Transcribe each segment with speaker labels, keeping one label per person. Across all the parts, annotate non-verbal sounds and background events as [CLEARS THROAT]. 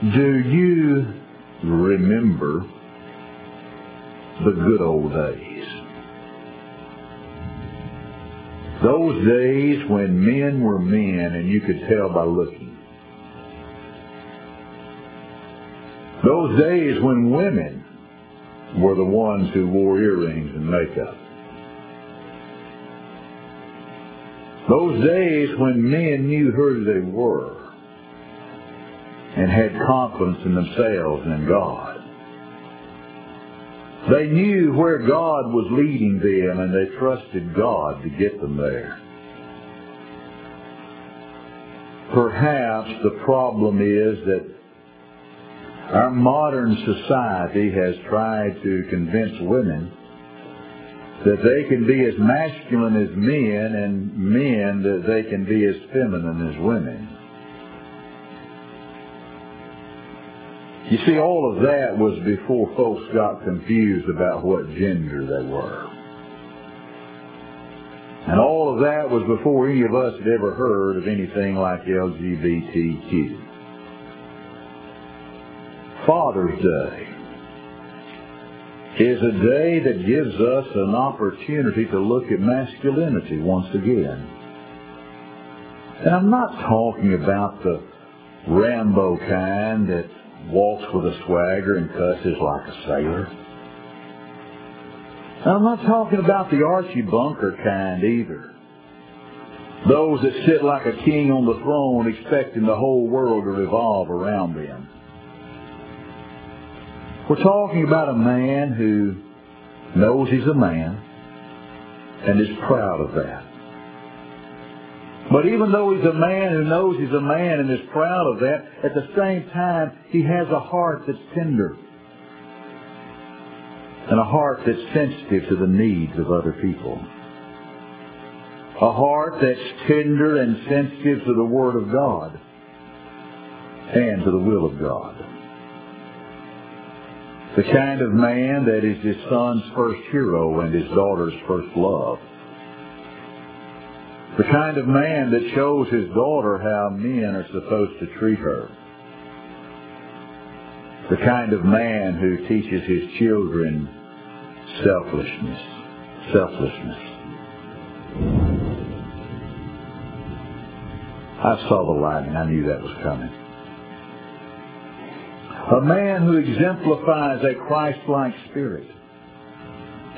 Speaker 1: Do you remember the good old days? Those days when men were men and you could tell by looking. Those days when women were the ones who wore earrings and makeup. Those days when men knew who they were and had confidence in themselves and in God. They knew where God was leading them and they trusted God to get them there. Perhaps the problem is that our modern society has tried to convince women that they can be as masculine as men and men that they can be as feminine as women. You see, all of that was before folks got confused about what gender they were. And all of that was before any of us had ever heard of anything like LGBTQ. Father's Day is a day that gives us an opportunity to look at masculinity once again. And I'm not talking about the Rambo kind that walks with a swagger and cusses like a sailor. And I'm not talking about the Archie Bunker kind either. Those that sit like a king on the throne expecting the whole world to revolve around them. We're talking about a man who knows he's a man and is proud of that. But even though he's a man who knows he's a man and is proud of that, at the same time, he has a heart that's tender. And a heart that's sensitive to the needs of other people. A heart that's tender and sensitive to the Word of God and to the will of God. The kind of man that is his son's first hero and his daughter's first love. The kind of man that shows his daughter how men are supposed to treat her. The kind of man who teaches his children selflessness. Selflessness. I saw the lightning. I knew that was coming. A man who exemplifies a Christ-like spirit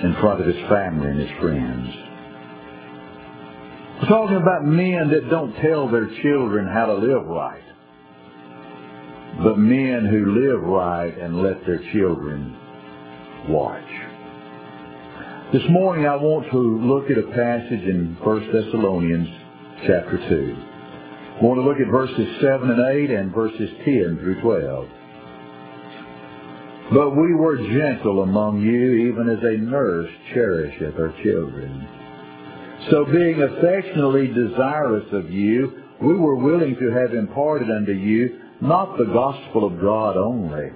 Speaker 1: in front of his family and his friends. Talking about men that don't tell their children how to live right, but men who live right and let their children watch. This morning I want to look at a passage in 1 Thessalonians chapter 2. I want to look at verses 7 and 8 and verses 10 through 12. But we were gentle among you, even as a nurse cherisheth her children. So being affectionately desirous of you, we were willing to have imparted unto you not the gospel of God only,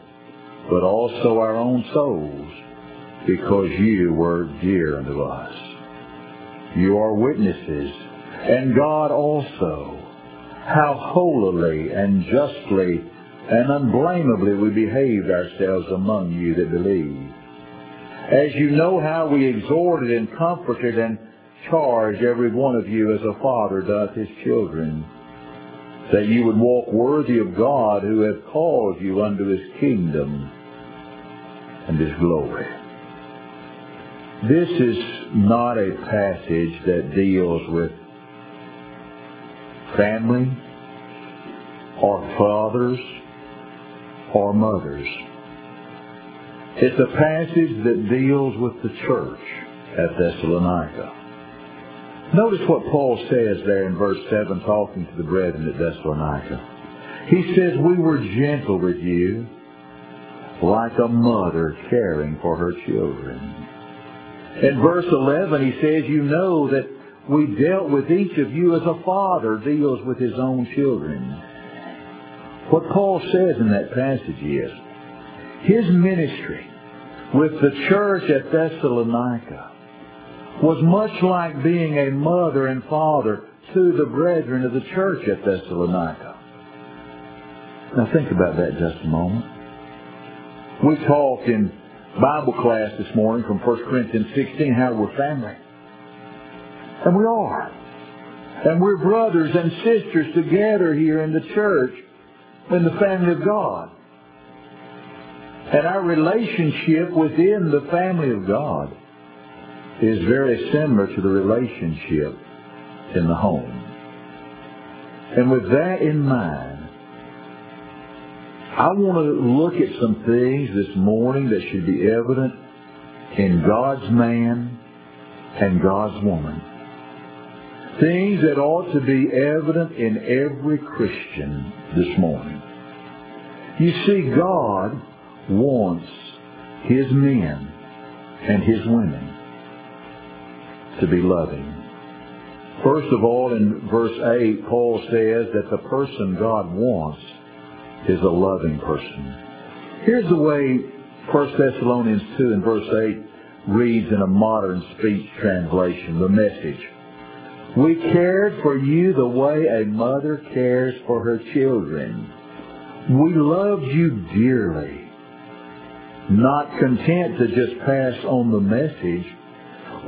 Speaker 1: but also our own souls, because you were dear unto us. You are witnesses, and God also, how holily and justly and unblameably we behaved ourselves among you that believe. As you know how we exhorted and comforted and charged every one of you as a father doth his children, that you would walk worthy of God who hath called you unto his kingdom and his glory. This is not a passage that deals with family or fathers or mothers. It's a passage that deals with the church at Thessalonica. Notice what Paul says there in verse 7 talking to the brethren at Thessalonica. He says, We were gentle with you like a mother caring for her children. In verse 11 he says, You know that we dealt with each of you as a father deals with his own children. What Paul says in that passage is, his ministry with the church at Thessalonica was much like being a mother and father to the brethren of the church at Thessalonica. Now think about that just a moment. We talked in Bible class this morning from 1 Corinthians 16 how we're family. And we are. And we're brothers and sisters together here in the church, in the family of God. And our relationship within the family of God is very similar to the relationship in the home. And with that in mind, I want to look at some things this morning that should be evident in God's man and God's woman. Things that ought to be evident in every Christian this morning. You see, God wants His men and His women to be loving. First of all, in verse 8, Paul says that the person God wants is a loving person. Here's the way 1 Thessalonians 2 and verse 8 reads in a modern speech translation, the message. We cared for you the way a mother cares for her children. We loved you dearly. Not content to just pass on the message,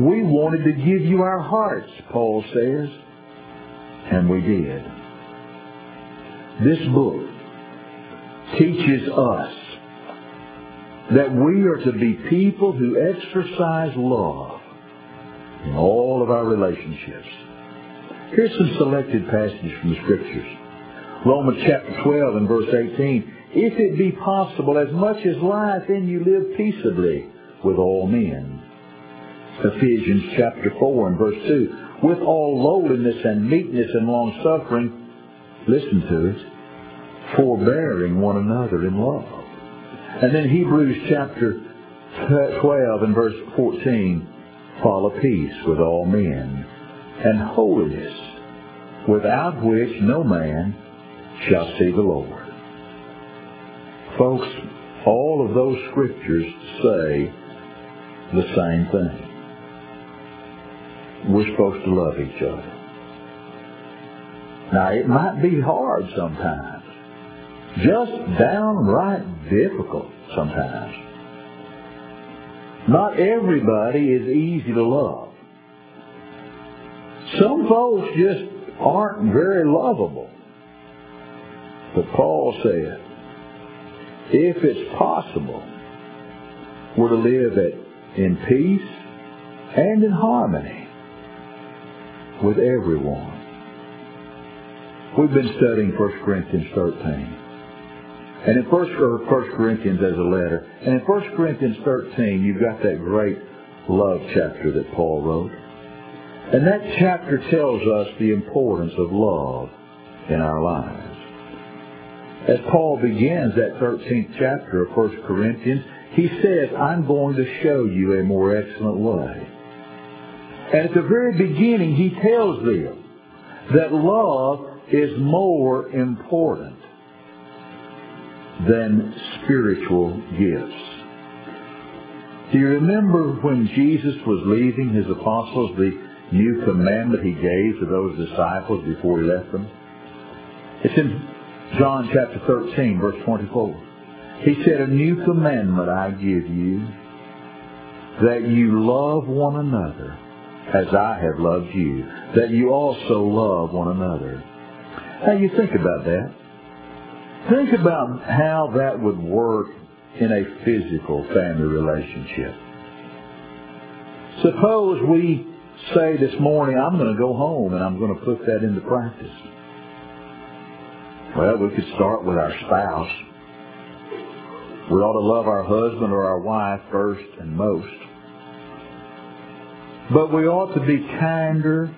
Speaker 1: we wanted to give you our hearts, Paul says, and we did. This book teaches us that we are to be people who exercise love in all of our relationships. Here's some selected passages from the Scriptures. Romans chapter 12 and verse 18. If it be possible, as much as lieth in you, live peaceably with all men. Ephesians chapter 4 and verse 2. With all lowliness and meekness and long suffering, listen to it, forbearing one another in love. And then Hebrews chapter 12 and verse 14, follow peace with all men and holiness, without which no man shall see the Lord. Folks, all of those scriptures say the same thing. We're supposed to love each other. Now, it might be hard sometimes just downright difficult sometimes. Not everybody is easy to love. Some folks just aren't very lovable. But Paul said, if it's possible, we're to live at, in peace and in harmony with everyone. We've been studying 1 Corinthians 13. And in First, First Corinthians as a letter, and in First Corinthians 13, you've got that great love chapter that Paul wrote. And that chapter tells us the importance of love in our lives. As Paul begins that 13th chapter of First Corinthians, he says, I'm going to show you a more excellent way. And at the very beginning, he tells them that love is more important than spiritual gifts. Do you remember when Jesus was leaving his apostles the new commandment he gave to those disciples before he left them? It's in John chapter 13, verse 24. He said, A new commandment I give you, that you love one another as I have loved you, that you also love one another. Now you think about that. Think about how that would work in a physical family relationship. Suppose we say this morning, I'm going to go home and I'm going to put that into practice. Well, we could start with our spouse. We ought to love our husband or our wife first and most. But we ought to be kinder,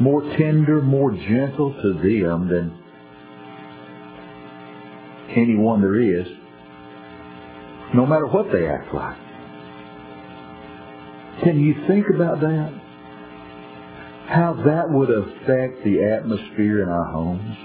Speaker 1: more tender, more gentle to them than anyone there is, no matter what they act like. Can you think about that? How that would affect the atmosphere in our homes?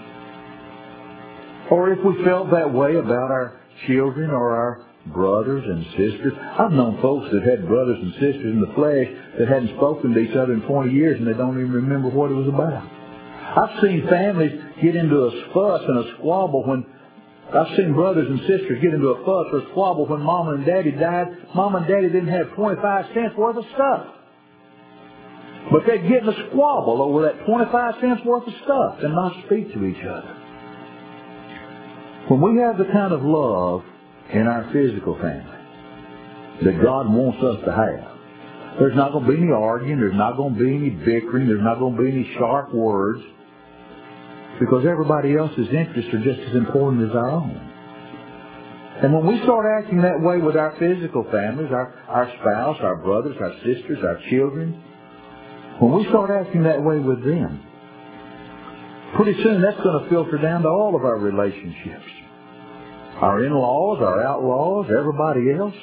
Speaker 1: Or if we felt that way about our children or our brothers and sisters. I've known folks that had brothers and sisters in the flesh that hadn't spoken to each other in 20 years and they don't even remember what it was about. I've seen families get into a fuss and a squabble when I've seen brothers and sisters get into a fuss or a squabble when mama and daddy died. Mama and daddy didn't have 25 cents worth of stuff. But they'd get in a squabble over that 25 cents worth of stuff and not speak to each other. When we have the kind of love in our physical family that God wants us to have, there's not going to be any arguing. There's not going to be any bickering. There's not going to be any sharp words because everybody else's interests are just as important as our own. And when we start acting that way with our physical families, our, our spouse, our brothers, our sisters, our children, when we start acting that way with them, pretty soon that's going to filter down to all of our relationships. Our in-laws, our outlaws, everybody else.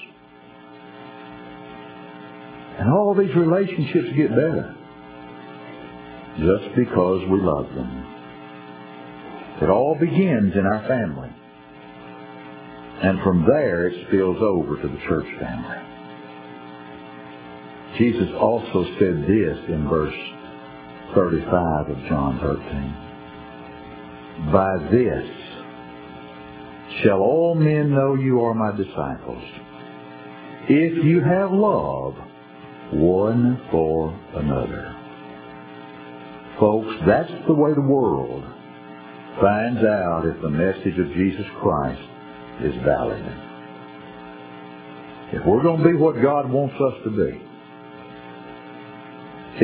Speaker 1: And all these relationships get better just because we love them. It all begins in our family. And from there it spills over to the church family. Jesus also said this in verse 35 of John 13. By this shall all men know you are my disciples, if you have love one for another. Folks, that's the way the world finds out if the message of Jesus Christ is valid. If we're going to be what God wants us to be,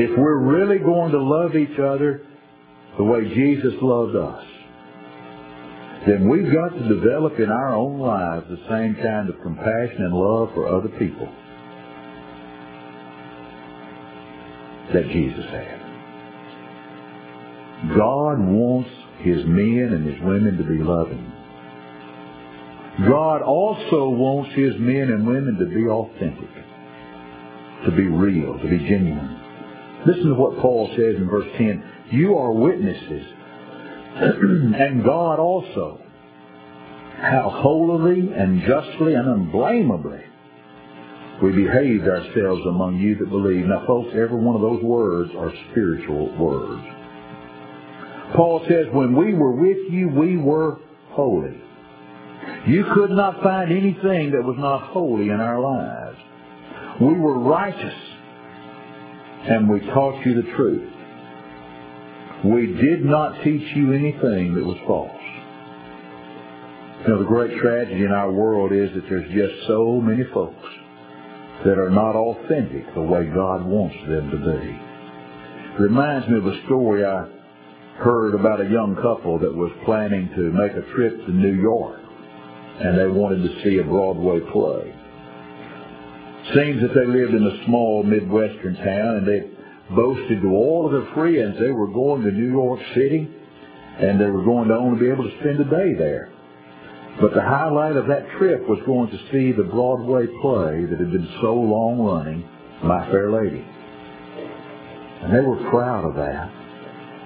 Speaker 1: if we're really going to love each other the way Jesus loved us, then we've got to develop in our own lives the same kind of compassion and love for other people that Jesus had. God wants his men and his women to be loving. God also wants his men and women to be authentic, to be real, to be genuine. Listen to what Paul says in verse 10. You are witnesses, [CLEARS THROAT] and God also, how holily and justly and unblameably we behaved ourselves among you that believe. Now, folks, every one of those words are spiritual words. Paul says, when we were with you, we were holy. You could not find anything that was not holy in our lives. We were righteous, and we taught you the truth. We did not teach you anything that was false. You know, the great tragedy in our world is that there's just so many folks that are not authentic the way God wants them to be. Reminds me of a story I heard about a young couple that was planning to make a trip to New York, and they wanted to see a Broadway play. Seems that they lived in a small Midwestern town, and they boasted to all of their friends they were going to New York City, and they were going to only be able to spend a day there. But the highlight of that trip was going to see the Broadway play that had been so long running, My Fair Lady. And they were proud of that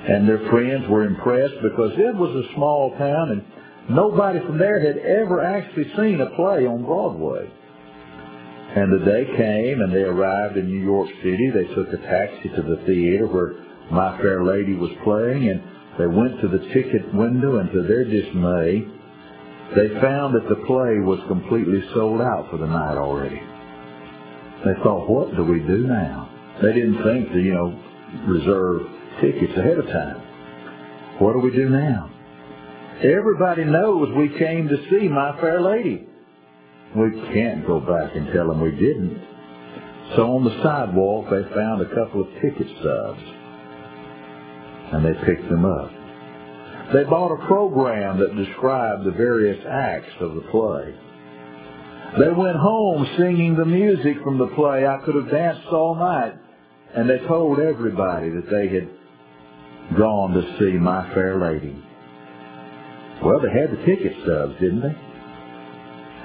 Speaker 1: and their friends were impressed because it was a small town and nobody from there had ever actually seen a play on Broadway. And the day came and they arrived in New York City. They took a taxi to the theater where My Fair Lady was playing and they went to the ticket window and to their dismay, they found that the play was completely sold out for the night already. They thought, what do we do now? They didn't think to, you know, reserve tickets ahead of time. What do we do now? Everybody knows we came to see My Fair Lady. We can't go back and tell them we didn't. So on the sidewalk, they found a couple of ticket stubs. And they picked them up. They bought a program that described the various acts of the play. They went home singing the music from the play. I could have danced all night. And they told everybody that they had gone to see My Fair Lady. Well, they had the ticket stubs, didn't they?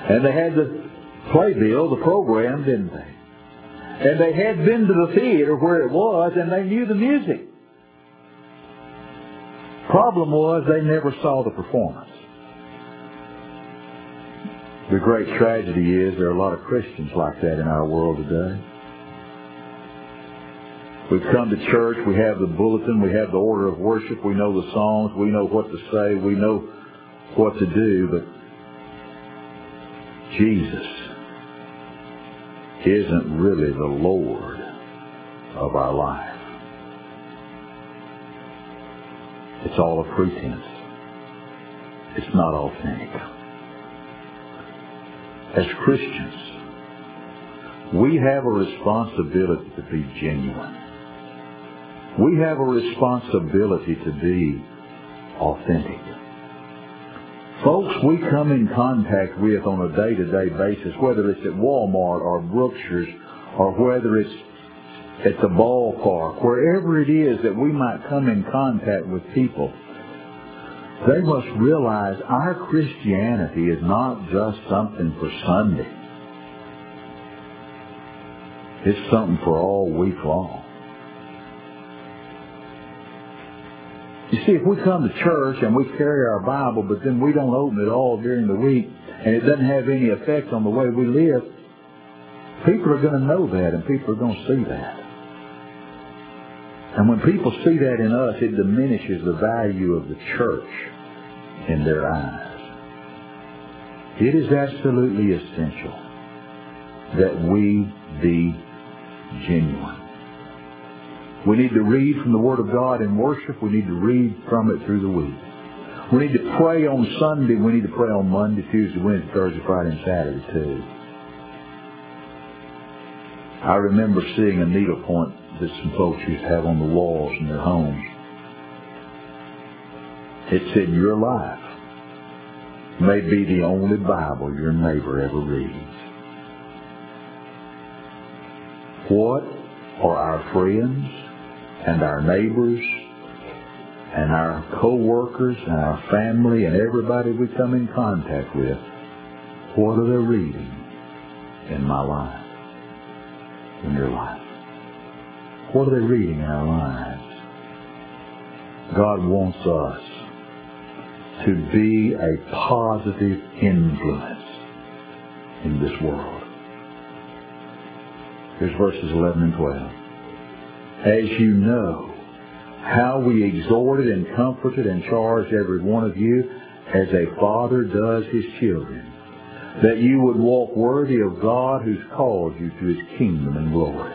Speaker 1: And they had the playbill, the program, didn't they? And they had been to the theater where it was, and they knew the music. Problem was, they never saw the performance. The great tragedy is there are a lot of Christians like that in our world today. We've come to church. We have the bulletin. We have the order of worship. We know the songs. We know what to say. We know what to do, but Jesus isn't really the Lord of our life. It's all a pretense. It's not authentic. As Christians, we have a responsibility to be genuine. We have a responsibility to be authentic. Folks we come in contact with on a day-to-day basis, whether it's at Walmart or Brookshire's or whether it's at the ballpark, wherever it is that we might come in contact with people, they must realize our Christianity is not just something for Sunday. It's something for all week long. See, if we come to church and we carry our Bible, but then we don't open it all during the week, and it doesn't have any effect on the way we live, people are going to know that, and people are going to see that. And when people see that in us, it diminishes the value of the church in their eyes. It is absolutely essential that we be genuine. We need to read from the Word of God in worship. We need to read from it through the week. We need to pray on Sunday. We need to pray on Monday, Tuesday, Wednesday, Thursday, Friday, and Saturday too. I remember seeing a needle point that some folks used to have on the walls in their homes. It said, your life may be the only Bible your neighbor ever reads. What are our friends and our neighbors and our co-workers and our family and everybody we come in contact with, what are they reading in my life, in your life? What are they reading in our lives? God wants us to be a positive influence in this world. Here's verses 11 and 12 as you know, how we exhorted and comforted and charged every one of you as a father does his children, that you would walk worthy of God who's called you to his kingdom and glory.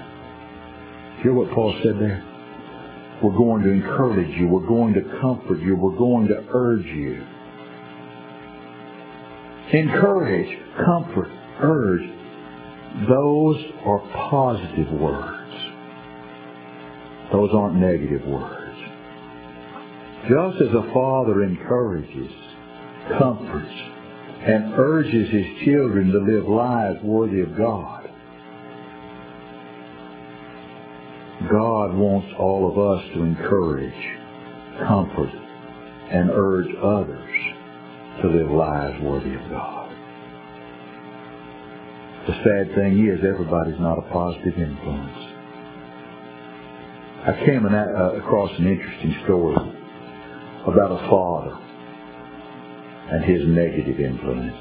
Speaker 1: Hear what Paul said there? We're going to encourage you. We're going to comfort you. We're going to urge you. Encourage, comfort, urge. Those are positive words. Those aren't negative words. Just as a father encourages, comforts, and urges his children to live lives worthy of God, God wants all of us to encourage, comfort, and urge others to live lives worthy of God. The sad thing is everybody's not a positive influence. I came uh, across an interesting story about a father and his negative influence.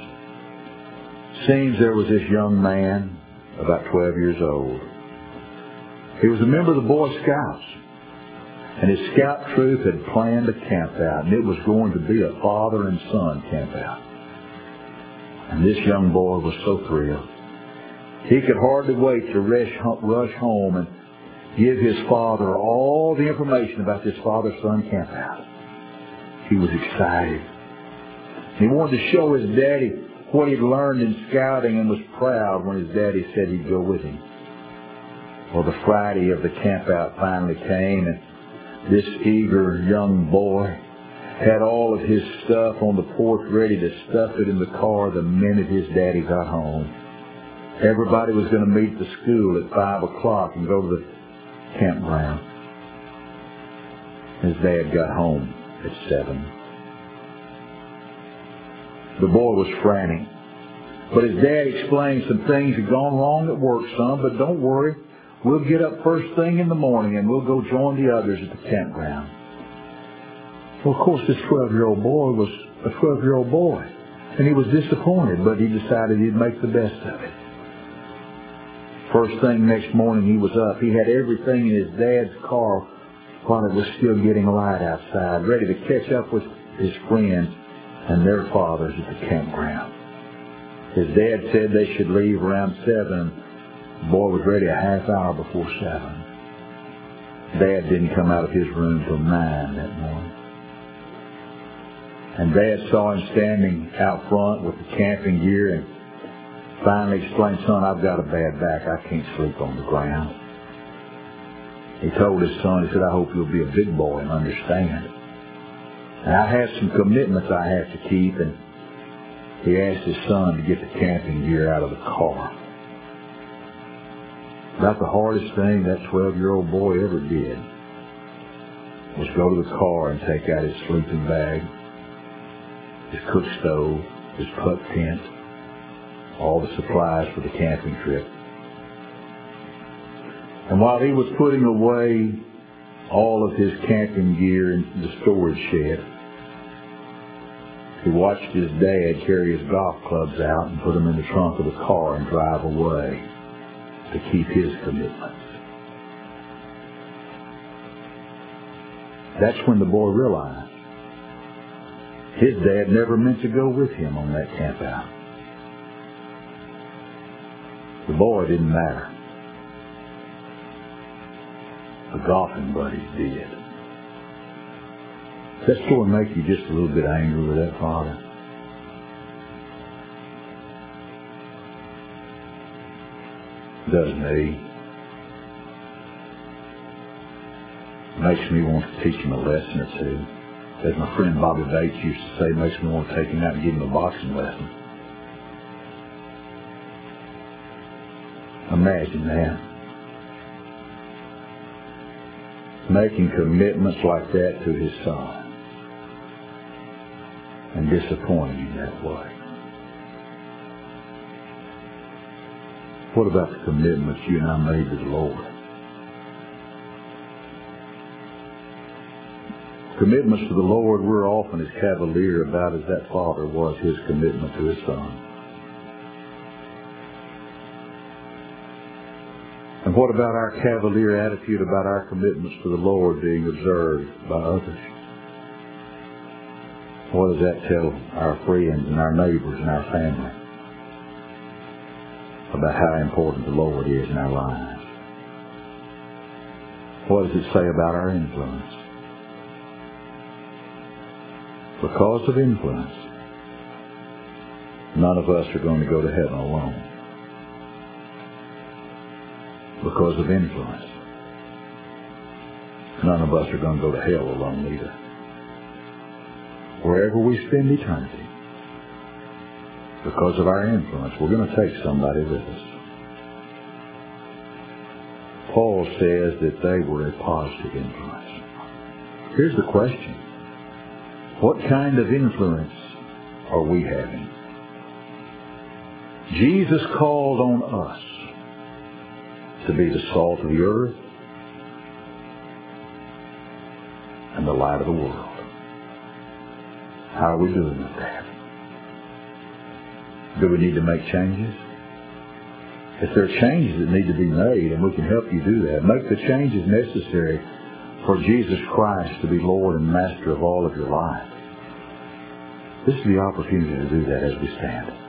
Speaker 1: Seems there was this young man, about 12 years old. He was a member of the Boy Scouts. And his scout troop had planned a camp out, and it was going to be a father and son camp out. And this young boy was so thrilled. He could hardly wait to rush, rush home and give his father all the information about this father-son campout. He was excited. He wanted to show his daddy what he'd learned in scouting and was proud when his daddy said he'd go with him. Well, the Friday of the campout finally came and this eager young boy had all of his stuff on the porch ready to stuff it in the car the minute his daddy got home. Everybody was going to meet the school at five o'clock and go to the campground. His dad got home at seven. The boy was frantic. But his dad explained some things had gone wrong at work son, but don't worry. We'll get up first thing in the morning and we'll go join the others at the campground. Well, of course, this 12-year-old boy was a 12-year-old boy. And he was disappointed, but he decided he'd make the best of it. First thing next morning he was up. He had everything in his dad's car while it was still getting light outside, ready to catch up with his friends and their fathers at the campground. His dad said they should leave around 7. The boy was ready a half hour before 7. Dad didn't come out of his room till 9 that morning. And Dad saw him standing out front with the camping gear and finally explained, son, I've got a bad back. I can't sleep on the ground. He told his son, he said, I hope you'll be a big boy and understand. And I have some commitments I have to keep, and he asked his son to get the camping gear out of the car. About the hardest thing that 12-year-old boy ever did was go to the car and take out his sleeping bag, his cook stove, his pup tent, all the supplies for the camping trip. And while he was putting away all of his camping gear in the storage shed, he watched his dad carry his golf clubs out and put them in the trunk of the car and drive away to keep his commitments. That's when the boy realized his dad never meant to go with him on that camp out. The boy didn't matter. The golfing buddies did. Does that story make you just a little bit angry with that father? Does me. Makes me want to teach him a lesson or two. As my friend Bobby Bates used to say, makes me want to take him out and give him a boxing lesson. Imagine that. Making commitments like that to his son and disappointing that way. What about the commitments you and I made to the Lord? Commitments to the Lord, we're often as cavalier about as that father was his commitment to his son. And what about our cavalier attitude about our commitments to the Lord being observed by others? What does that tell our friends and our neighbors and our family about how important the Lord is in our lives? What does it say about our influence? Because of influence, none of us are going to go to heaven alone. Because of influence, none of us are going to go to hell alone either wherever we spend eternity, because of our influence, we're going to take somebody with us. Paul says that they were a positive influence. Here's the question. What kind of influence are we having? Jesus called on us to be the salt of the earth and the light of the world. How are we doing with that? Do we need to make changes? If there are changes that need to be made, and we can help you do that, make the changes necessary for Jesus Christ to be Lord and Master of all of your life. This is the opportunity to do that as we stand.